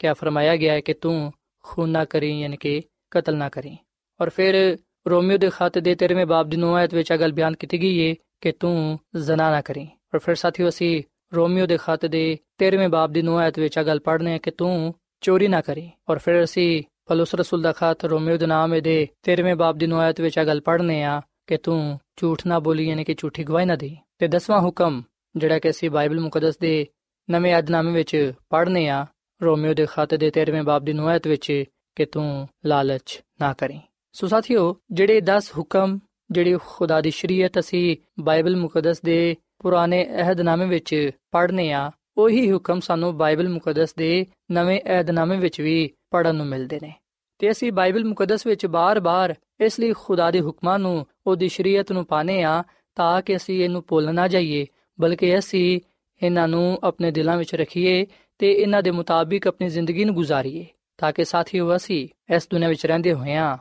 ਕਿ ਫਰਮਾਇਆ ਗਿਆ ਹੈ ਕਿ ਤੂੰ ਖੂਨ ਨਾ ਕਰੀ ਯਾਨੀ ਕਿ ਕਤਲ ਨਾ ਕਰੀ ਔਰ ਫਿਰ ਰੋਮੀਓ ਦੇ ਖਤ ਦੇ 13ਵੇਂ ਬਾਬ ਦੀ ਨੁਆਇਤ ਵਿੱਚ ਇਹ ਗੱਲ ਬਿਆਨ ਕੀਤੀ ਗਈ ਹੈ ਕਿ ਤੂੰ ਜ਼ਨਾ ਨਾ ਕਰੀ ਔਰ ਫਿਰ ਸਾਥੀਓ ਅਸੀਂ ਰੋਮੀਓ ਦੇ ਖਤ ਦੇ 13ਵੇਂ ਬਾਬ ਦੀ 9 ਆਇਤ ਵਿੱਚ ਆ ਗੱਲ ਪੜ੍ਹਨੇ ਹੈ ਕਿ ਤੂੰ ਚੋਰੀ ਨਾ ਕਰੀ ਔਰ ਫਿਰ ਅਸੀਂ ਪਲੂਸ ਰਸੂਲ ਦਾ ਖਤ ਰੋਮੀਓ ਦੇ ਨਾਮ ਦੇ 13ਵੇਂ ਬਾਬ ਦੀ 9 ਆਇਤ ਵਿੱਚ ਆ ਗੱਲ ਪੜ੍ਹਨੇ ਆ ਕਿ ਤੂੰ ਝੂਠ ਨਾ ਬੋਲੀ ਯਾਨੀ ਕਿ ਝੂਠੀ ਗਵਾਹੀ ਨਾ ਦੇ ਤੇ ਦਸਵਾਂ ਹੁਕਮ ਜਿਹੜਾ ਕਿ ਅਸੀਂ ਬਾਈਬਲ ਮੁਕੱਦਸ ਦੇ ਨਵੇਂ ਅਧਨਾਮੇ ਵਿੱਚ ਪੜ੍ਹਨੇ ਆ, ਰੋਮੀਓ ਦੇ ਖਤ ਦੇ 13ਵੇਂ ਬਾਬ ਦੀ 9 ਆਇਤ ਵਿੱਚ ਕਿ ਤੂੰ ਲਾਲਚ ਨਾ ਕਰੀ। ਸੋ ਸਾਥੀਓ, ਜਿਹੜੇ 10 ਹੁਕਮ ਜਿਹੜੀ ਖੁਦਾ ਦੀ ਸ਼ਰੀਅਤ ਅਸੀਂ ਬਾਈਬਲ ਮੁਕੱਦਸ ਦੇ ਪੁਰਾਣੇ ਅਹਿਦਨਾਮੇ ਵਿੱਚ ਪੜ੍ਹਨੇ ਆ, ਉਹੀ ਹੁਕਮ ਸਾਨੂੰ ਬਾਈਬਲ ਮੁਕੱਦਸ ਦੇ ਨਵੇਂ ਅਹਿਦਨਾਮੇ ਵਿੱਚ ਵੀ ਪੜਨ ਨੂੰ ਮਿਲਦੇ ਨੇ। ਤੇ ਅਸੀਂ ਬਾਈਬਲ ਮੁਕੱਦਸ ਵਿੱਚ ਬਾਰ-ਬਾਰ ਇਸ ਲਈ ਖੁਦਾ ਦੇ ਹੁਕਮਾਂ ਨੂੰ, ਉਹਦੀ ਸ਼ਰੀਅਤ ਨੂੰ ਪਾਣੇ ਆ, ਤਾਂ ਕਿ ਅਸੀਂ ਇਹਨੂੰ ਭੁੱਲ ਨਾ ਜਾਈਏ ਬਲਕਿ ਅਸੀਂ ਇਹਨਾਂ ਨੂੰ ਆਪਣੇ ਦਿਲਾਂ ਵਿੱਚ ਰੱਖੀਏ ਤੇ ਇਹਨਾਂ ਦੇ ਮੁਤਾਬਿਕ ਆਪਣੀ ਜ਼ਿੰਦਗੀ ਨੂੰ ਗੁਜ਼ਾਰੀਏ, ਤਾਂ ਕਿ ਸਾਥੀਓ ਅਸੀਂ ਇਸ ਦੁਨੀਆਂ ਵਿੱਚ ਰਹਿੰਦੇ ਹੋਇਆਂ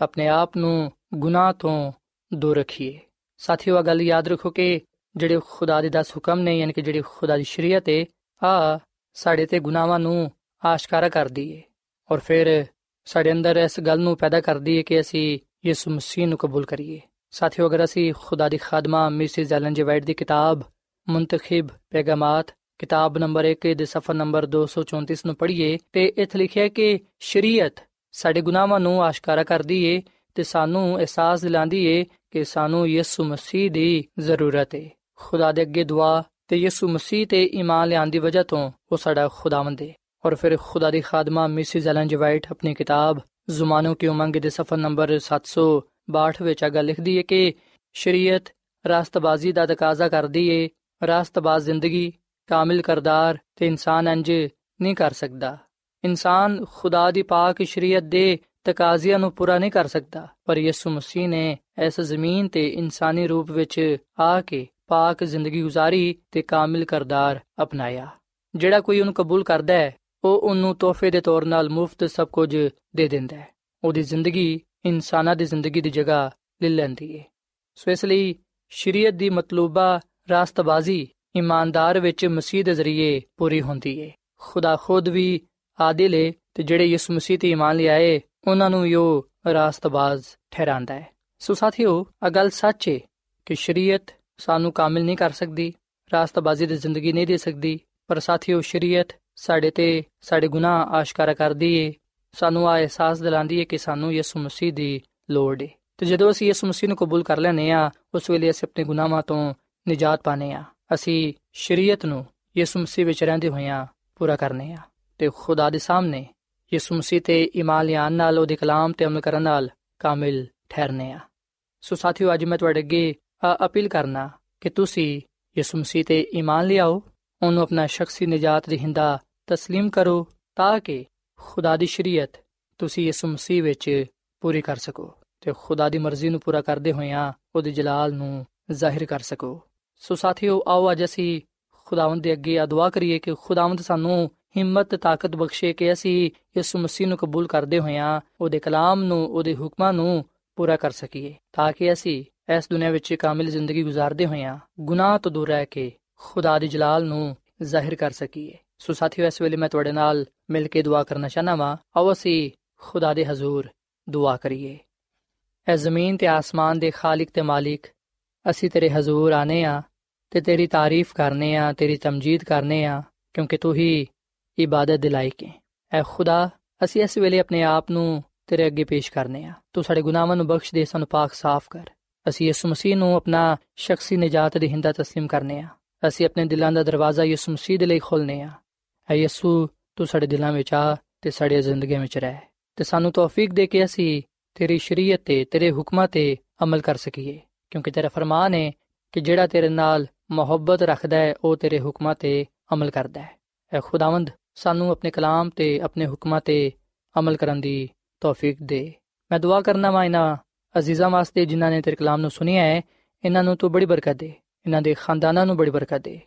ਆਪਣੇ ਆਪ ਨੂੰ ਗੁਨਾਹ ਤੋਂ ਦੂਰ ਰੱਖੀਏ। ਸਾਥੀਓ ਇਹ ਗੱਲ ਯਾਦ ਰੱਖੋ ਕਿ ਜਿਹੜੇ ਖੁਦਾ ਦੇ ਦਸ ਹੁਕਮ ਨੇ, ਯਾਨੀ ਕਿ ਜਿਹੜੀ ਖੁਦਾ ਦੀ ਸ਼ਰੀਅਤ ਹੈ ਆ ਸਾਡੇ ਤੇ ਗੁਨਾਹਾਂ ਨੂੰ ਆਸ਼ਕਾਰਾ ਕਰਦੀ ਹੈ ਔਰ ਫਿਰ ਸਾਡੇ ਅੰਦਰ ਇਸ ਗੱਲ ਨੂੰ ਪੈਦਾ ਕਰਦੀ ਹੈ ਕਿ ਅਸੀਂ ਯਿਸੂ ਮਸੀਹ ਨੂੰ ਕਬੂਲ ਕਰੀਏ। ਸਾਥੀਓ ਅਗਰ ਅਸੀਂ ਖੁਦਾ ਦੀ ਖਾਦਮਾ ਮਿਸਿਸ ਐਲਨ ਜੀ ਵਾਈਟ ਦੀ ਕਿਤਾਬ ਮੁੰਤਖਬ ਪੈਗਾਮਾਤ ਕਿਤਾਬ ਨੰਬਰ 1 ਦੇ ਸਫਾ ਨੰਬਰ 234 ਨੂੰ ਪੜ੍ਹੀਏ ਤੇ ਇੱਥੇ ਲਿਖਿਆ ਕਿ ਸ਼ਰੀਅਤ ਸਾਡੇ ਗੁਨਾਹਾਂ ਨੂੰ ਆਸ਼ਕਾਰਾ ਕਰਦੀ ਏ ਤੇ ਸਾਨੂੰ ਅਹਿਸਾਸ ਦਿਲਾਉਂਦੀ ਏ ਕਿ ਸਾਨੂੰ ਯਿਸੂ ਮਸੀਹ ਦੀ ਜ਼ਰੂਰਤ ਏ ਖੁਦਾ ਦੇ ਅੱਗੇ ਦੁਆ ਤੇ ਯਿਸੂ ਮਸੀਹ ਤੇ ਈਮਾਨ ਲਿਆਉਣ ਦੀ ਵਜ੍ਹਾ ਤੋਂ ਉਹ ਸਾਡਾ ਖੁਦਾਵੰਦ ਏ ਔਰ ਫਿਰ ਖੁਦਾ ਦੀ ਖਾਦਮਾ ਮਿਸਿਸ ਐਲਨ ਜੀ ਵਾਈਟ ਆਪਣੀ ਕਿਤਾਬ ਜ਼ੁਮਾਨੋਂ ਕੀ ਉਮੰਗ ਦੇ ਸਫਾ ਨੰਬਰ 762 ਵਿੱਚ ਆ ਗੱਲ ਲਿਖਦੀ ਏ ਕਿ ਸ਼ਰੀਅਤ ਰਾਸਤਬਾਜ਼ੀ ਦਾ ਤਕਾਜ਼ਾ ਕਰਦੀ ਏ ਰਾਸਤਬਾਜ਼ ਜ਼ਿੰਦਗੀ ਕਾਮਿਲ ਕਰਦਾਰ ਤੇ ਇਨਸਾਨ ਇੰਜ ਨਹੀਂ ਕਰ ਸਕਦਾ ਇਨਸਾਨ ਖੁਦਾ ਦੀ ਪਾਕ ਸ਼ਰੀਅਤ ਦੇ ਤਕਾਜ਼ਿਆਂ ਨੂੰ ਪੂਰਾ ਨਹੀਂ ਕਰ ਸਕਦਾ ਪਰ ਯਿਸੂ ਮਸੀਹ ਨੇ ਇਸ ਜ਼ਮੀਨ ਤੇ ਇਨਸਾਨੀ ਰੂਪ ਵਿੱਚ ਆ ਕੇ ਪਾਕ ਜ਼ਿੰਦਗੀ گزارੀ ਤੇ ਕਾਮਿਲ ਕਰਦਾਰ ਅਪਣਾਇਆ ਜਿਹੜਾ ਕੋਈ ਉਹਨੂੰ ਕਬੂਲ ਕਰਦਾ ਹੈ ਉਹ ਉਹਨੂੰ ਤੋਹਫੇ ਦੇ ਤੌਰ 'ਤੇ ਮੁਫਤ ਸਭ ਕੁਝ ਦੇ ਦਿੰਦਾ ਹੈ ਉਹਦੀ ਜ਼ਿੰਦਗੀ ਇਨਸਾਨਾਂ ਦੀ ਜ਼ਿੰਦਗੀ ਦੀ ਜਗ੍ਹਾ ਲੈ ਲੈਂਦੀ ਹੈ ਸੋ ਇਸ ਲਈ ਸ਼ਰੀਅਤ ਦੀ ਮਤਲੂਬਾ ਰਾਸਤਬਾਜ਼ੀ ਇਮਾਨਦਾਰ ਵਿੱਚ ਮਸੀਹ ਦੇ ਜ਼ਰੀਏ ਪੂਰੀ ਹੁੰਦੀ ਹੈ ਖੁਦਾ ਖੁਦ ਵੀ ਆਦਿਲ ਹੈ ਤੇ ਜਿਹੜੇ ਯਿਸੂ ਮਸੀਹ ਤੇ ਈਮਾਨ ਲਿਆਏ, ਉਹਨਾਂ ਨੂੰ ਯੋ ਰਾਸਤਬਾਜ਼ ਠਹਿਰਾਂਦਾ ਹੈ ਸੋ ਸਾਥੀਓ ਆ ਗੱਲ ਸੱਚ ਹੈ ਕਿ ਸ਼ਰੀਅਤ ਸਾਨੂੰ ਕਾਮਿਲ ਨਹੀਂ ਕਰ ਸਕਦੀ, ਰਾਸਤਾਬਾਜ਼ੀ ਦੀ ਜ਼ਿੰਦਗੀ ਨਹੀਂ ਦੇ ਸਕਦੀ, ਪਰ ਸਾਥੀਓ, ਸ਼ਰੀਅਤ ਸਾਡੇ ਤੇ ਸਾਡੇ ਗੁਨਾਹ ਆਸ਼ਕਾਰਾ ਕਰਦੀ ਏ ਸਾਨੂੰ ਆ ਅਹਿਸਾਸ ਦਿਲਾਉਂਦੀ ਏ ਕਿ ਸਾਨੂੰ ਯਿਸੂ ਮਸੀਹ ਦੀ ਲੋੜ ਏ ਤੇ ਜਦੋਂ ਅਸੀਂ ਯਿਸੂ ਮਸੀਹ ਨੂੰ ਕਬੂਲ ਕਰ ਲੈਨੇ ਆ ਉਸ ਵੇਲੇ ਅਸੀਂ ਆਪਣੇ ਗੁਨਾਹਾਂ ਤੋਂ ਨਿਜਾਤ ਪਾਣੇ ਆ ਅਸੀਂ ਸ਼ਰੀਅਤ ਨੂੰ ਯਿਸੂ ਮਸੀਹ ਵਿੱਚ ਰਹਿੰਦੇ ਹੋਇਆਂ ਪੂਰਾ ਕਰਨੇ ਆ ਤੇ ਖੁਦਾ ਦੇ ਸਾਹਮਣੇ ਯਿਸੂ ਮਸੀਹ ਤੇ ਈਮਾਨ ਲਿਆਉਣ ਨਾਲ ਉਹਦੇ ਕਲਾਮ ਤੇ ਅਮਲ ਕਰਨ ਨਾਲ ਕਾਮਿਲ ਠਹਿਰਨੇ ਆ ਸੋ ਸਾਥੀਓ ਅੱਜ ਮੈਂ ਤੁਹਾਡੇ ਅੱਗੇ ਅਪੀਲ ਕਰਨਾ ਕਿ ਤੁਸੀਂ ਯਿਸੂ ਮਸੀਹ ਤੇ ਈਮਾਨ ਲਿਆਓ ਉਹਨੂੰ ਆਪਣਾ ਸ਼ਖਸੀ ਨਜਾਤ ਦੀ ਹਿੰਦਾ تسلیم ਕਰੋ ਤਾਂ ਕਿ ਖੁਦਾ ਦੀ ਸ਼ਰੀਅਤ ਤੁਸੀਂ ਇਸ ਮਸੀਹ ਵਿੱਚ ਪੂਰੀ ਕਰ ਸਕੋ ਤੇ ਖੁਦਾ ਦੀ ਮਰਜ਼ੀ ਨੂੰ ਪੂਰਾ ਕਰਦੇ ਹੋਇਆਂ ਉਹਦੇ ਜਲਾਲ ਨੂੰ ਜ਼ਾਹਿਰ ਕਰ ਸਕੋ। ਸੋ ਸਾਥੀਓ, ਆਓ ਅੱਜ ਅਸੀਂ ਖੁਦਾਵੰਦ ਦੇ ਅੱਗੇ ਦੁਆ ਕਰੀਏ ਕਿ ਖੁਦਾਵੰਦ ਸਾਨੂੰ ਹਿੰਮਤ ਤੇ ਤਾਕਤ ਬਖਸ਼ੇ ਕਿ ਅਸੀਂ ਇਸ ਮਸੀਹ ਨੂੰ ਕਬੂਲ ਕਰਦੇ ਹੋਇਆਂ ਉਹਦੇ ਕਲਾਮ ਨੂੰ, ਉਹਦੇ ਹੁਕਮਾਂ ਨੂੰ ਪੂਰਾ ਕਰ ਸਕੀਏ, ਤਾਂ ਕਿ ਅਸੀਂ ਇਸ ਦੁਨੀਆਂ ਵਿੱਚ ਕਾਮਿਲ ਜ਼ਿੰਦਗੀ ਗੁਜ਼ਾਰਦੇ ਹੋਇਆਂ ਗੁਨਾਹ ਤੋਂ ਦੂਰ ਰਹਿ ਕੇ ਖੁਦਾ ਦੇ ਜਲਾਲ ਨੂੰ ਜ਼ਾਹਿਰ ਕਰ ਸਕੀਏ। ਸੋ ਸਾਥੀਓ, ਇਸ ਵੇਲੇ ਮੈਂ ਤੁਹਾਡੇ ਨਾਲ ਮਿਲ ਕੇ ਦੁਆ ਕਰਨਾ ਚਾਹਨਾ ਵਾਂ ਆਓ ਅਸੀਂ ਖੁਦਾ ਦੇ ਹਜ਼ੂਰ ਦੁਆ ਕਰੀਏ ਐ ਜ਼ਮੀਨ ਤੇ ਆਸਮਾਨ ਦੇ ਖਾਲਕ ਤੇ ਮਾਲਿਕ ਅਸੀਂ ਤੇਰੇ ਹਜ਼ੂਰ ਆਨੇ ਆ ਤੇ ਤੇਰੀ ਤਾਰੀਫ ਕਰਨੇ ਆ ਤੇਰੀ ਤਮਜੀਦ ਕਰਨੇ ਆ ਕਿਉਂਕਿ ਤੂੰ ਹੀ ਇਬਾਦਤ ਦੇ ਲਾਇਕ ਹੈ ਐ ਖੁਦਾ ਅਸੀਂ ਇਸ ਵੇਲੇ ਆਪਣੇ ਆਪ ਨੂੰ ਤੇਰੇ ਅੱਗੇ ਪੇਸ਼ ਕਰਨੇ ਆ ਤੂੰ ਸਾਡੇ ਗੁਨਾਹਾਂ ਨੂੰ ਬਖਸ਼ ਦੇ ਸਾਨੂੰ ਪਾਕ ਸਾਫ਼ ਕਰ ਅਸੀਂ ਯਿਸੂ ਮਸੀਹ ਨੂੰ ਆਪਣਾ ਸ਼ਖਸੀ ਨਜਾਤ ਦੇ ਹਿੰਦਾ تسلیم ਕਰਨੇ ਆ ਅਸੀਂ ਆਪਣੇ ਦਿਲਾਂ ਦਾ ਦਰਵਾਜ਼ਾ ਯਿਸੂ ਮਸੀਹ ਦੇ ਲਈ ਖੋਲਨੇ ਆ ਐ ਯਿਸੂ ਤੂੰ ਸਾਡੇ ਦਿਲਾਂ ਵਿੱਚ ਆ ਤੇ ਸਾਡੀਆਂ ਜ਼ਿੰਦਗੀਆਂ ਵਿੱਚ ਰਹਿ। ਤੇ ਸਾਨੂੰ ਤੌਫੀਕ ਦੇ ਕੇ ਅਸੀਂ ਤੇਰੀ ਸ਼ਰੀਅਤ ਤੇ, ਤੇਰੇ ਹੁਕਮਾਂ ਤੇ ਅਮਲ ਕਰ ਸਕੀਏ। ਕਿਉਂਕਿ ਤੇਰਾ ਫਰਮਾਨ ਹੈ ਕਿ ਜਿਹੜਾ ਤੇਰੇ ਨਾਲ ਮੁਹੱਬਤ ਰੱਖਦਾ ਹੈ ਉਹ ਤੇਰੇ ਹੁਕਮਾਂ ਤੇ ਅਮਲ ਕਰਦਾ ਹੈ ਐ ਖੁਦਾਵੰਦ, ਸਾਨੂੰ ਆਪਣੇ ਕਲਾਮ ਤੇ, ਆਪਣੇ ਹੁਕਮਾਂ ਤੇ ਅਮਲ ਕਰਨ ਦੀ ਤੌਫੀਕ ਦੇ। ਮੈਂ ਦੁਆ ਕਰਨਾ ਵਾ ਇਹਨਾਂ ਅਜ਼ੀਜ਼ਾਂ ਵਾਸਤੇ ਜਿਨ੍ਹਾਂ ਨੇ ਤੇਰੇ ਕਲਾਮ ਨੂੰ ਸੁਨਿਆ ਹੈ ਇਹਨਾਂ ਨੂੰ ਤੂੰ ਬੜੀ ਬਰਕਤ ਦੇ। ਇਹਨਾਂ ਦੇ ਖਾਨਦਾਨਾਂ ਨੂੰ ਬੜੀ ਬਰਕਤ ਦੇ।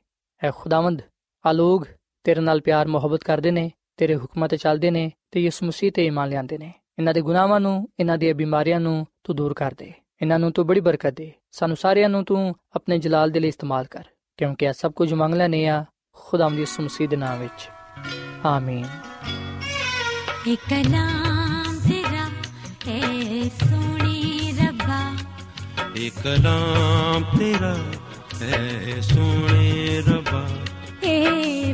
ਐ ਖੁਦਾਵੰਦ, ਆ ਲੋਗ ਤੇਰੇ ਨਾਲ ਪਿਆਰ ਮੁਹੱਬਤ ਕਰਦੇ ਨੇ ਤੇਰੇ ਹੁਕਮਾਂ ਤੇ ਚੱਲਦੇ ਨੇ ਤੇ ਯਿਸੂ ਮਸੀਹ ਤੇ ਈਮਾਨ ਲਿਆਉਂਦੇ ਨੇ। ਇਹਨਾਂ ਦੇ ਗੁਨਾਹਾਂ ਨੂੰ ਇਹਨਾਂ ਦੀਆਂ ਬਿਮਾਰੀਆਂ ਨੂੰ ਤੂੰ ਦੂਰ ਕਰ ਦੇ। ਇਹਨਾਂ ਨੂੰ ਤੂੰ ਬੜੀ ਬਰਕਤ ਦੇ। ਸਾਨੂੰ ਸਾਰਿਆਂ ਨੂੰ ਤੂੰ ਆਪਣੇ ਜਲਾਲ ਦੇ ਲਈ ਇਸਤੇਮਾਲ ਕਰ ਕਿਉਂਕਿ ਇਹ ਸਭ ਕੁਝ ਮੰਗ ਲੈਨੇ ਆ ਖੁਦਾਮ ਦੀ ਯਿਸੂ ਮਸੀਹ ਦੇ ਨਾਮ ਵਿੱਚ। ਆਮੀਨ। ਇੱਕ ਕਲਾਮ ਤੇਰਾ ਹੈ ਸੋਹਣੀ ਰੱਬਾ। ਇਹ ਕਲਾਮ ਤੇਰਾ ਹੈ ਸੋਹਣੇ ਰੱਬਾ। ਏ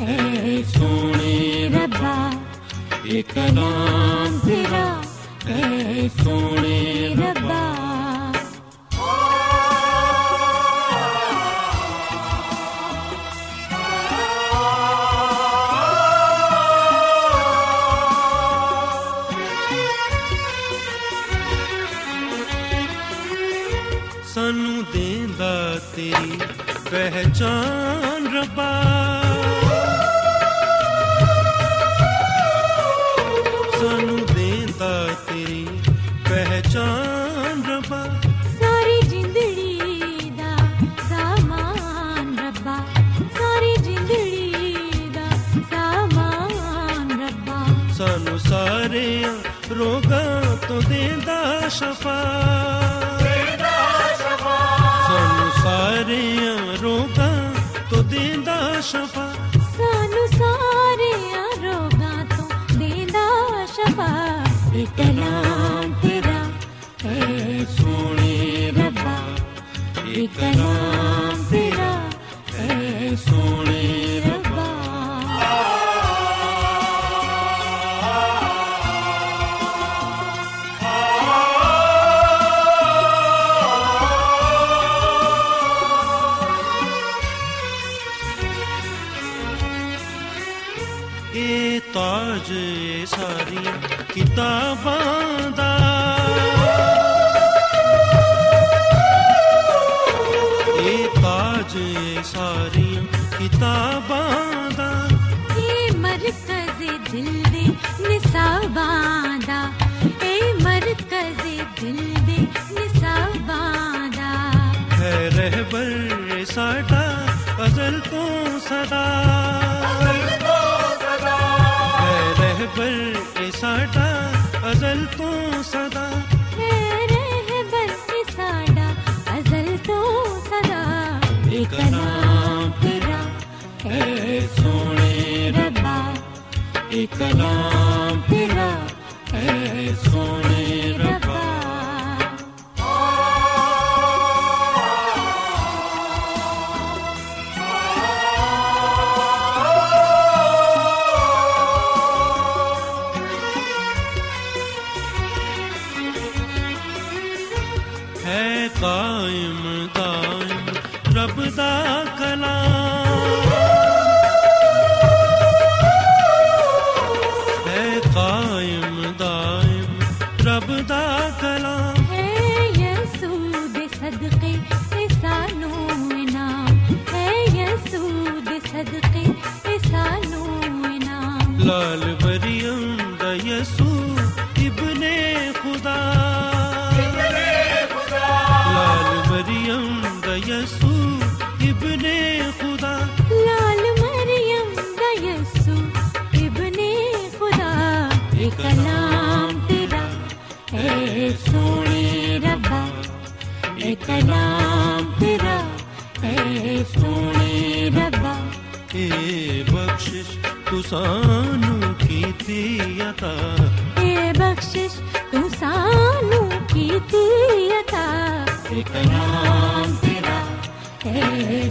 ਏ ਸੋਹਣੇ ਰੱਬਾ ਇਹ ਕਲਾਮ ਤੇਰਾ ਏ ਸੋਹਣੇ ਰੱਬਾ ਸਾਨੂੰ ਦੇਂਦਾ ਤੇਰੀ ਪਹਿਚਾਨ ਰੱਬਾ। ਦੇਂਦਾ ਇਹ ਤਾਜ ਸਾਰੀਆਂ ਕਿਤਾਬਾਂ ਦਾ। ਇਹ ਤਾਜ ਸਾਰੀਆਂ ਕਿਤਾਬਾਂ ਦਾ। ਇਹ ਮਰਕਜ਼ ਦਿਲ ਦੇ ਨਿਸਾਬਾਂ ਦਾ। ਇਹ ਮਰਕਜ਼ ਦਿਲ ਦੇ ਨਿਸਾਬਾਂ ਦਾ। ਹੈ ਰਹਿਬਰ ਸਾਡਾ ਅਜ਼ਲ ਤੋਂ ਸਦਾ। ਰਹਿਬਰ ਏ ਸਾਡਾ ਅਜ਼ਲ ਤੋਂ ਸਦਾ ਹੈ ਰਹਿਬਰ ਏ ਸਾਡਾ ਅਜ਼ਲ ਤੋਂ ਸਦਾ ਇੱਕ ਨਾਮ ਤੇਰਾ ਹੈ ਸੋਹਣੇ ਇਹ ਕਲਾਮ ਤੇਰਾ ਹੈ ਸੋਹਣੇ ਰੱਬਾ ਇਹ ਕਲਾਮ ਤੇਰਾ ਹੈ ਸੋਹਣੇ ਰੱਬਾ। ਇਹ ਬਖਸ਼ਿਸ਼ ਤੂੰ ਸਾਨੂੰ ਕੀਤੀ ਅਤਾ। ਇਹ ਬਖਸ਼ਿਸ਼ ਤੂੰ ਸਾਨੂੰ ਕੀਤੀ ਅਤਾ। ਇਹ ਕਲਾਮ ਤੇਰਾ ਹੈ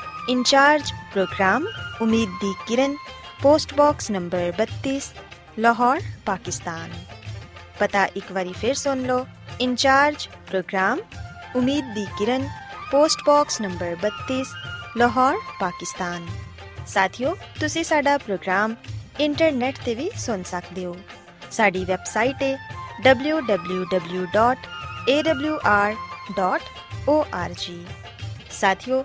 ਇੰਚਾਰਜ ਪ੍ਰੋਗਰਾਮ ਉਮੀਦ ਦੀ ਕਿਰਨ post box number 32 Lahore Pakistan पता एक बारी फिर सुन लो इंचार्ज प्रोग्राम उम्मीद दी किरण post box number 32 Lahore Pakistan ਸਾਥਿਓ ਤੁਸੀਂ ਸਾਡਾ ਪ੍ਰੋਗਰਾਮ ਇੰਟਰਨੈਟ ਤੇ ਵੀ ਸੁਣ ਸਕਦੇ ਹੋ ਸਾਡੀ ਵੈਬਸਾਈਟ ਹੈ www.awr.org ਸਾਥਿਓ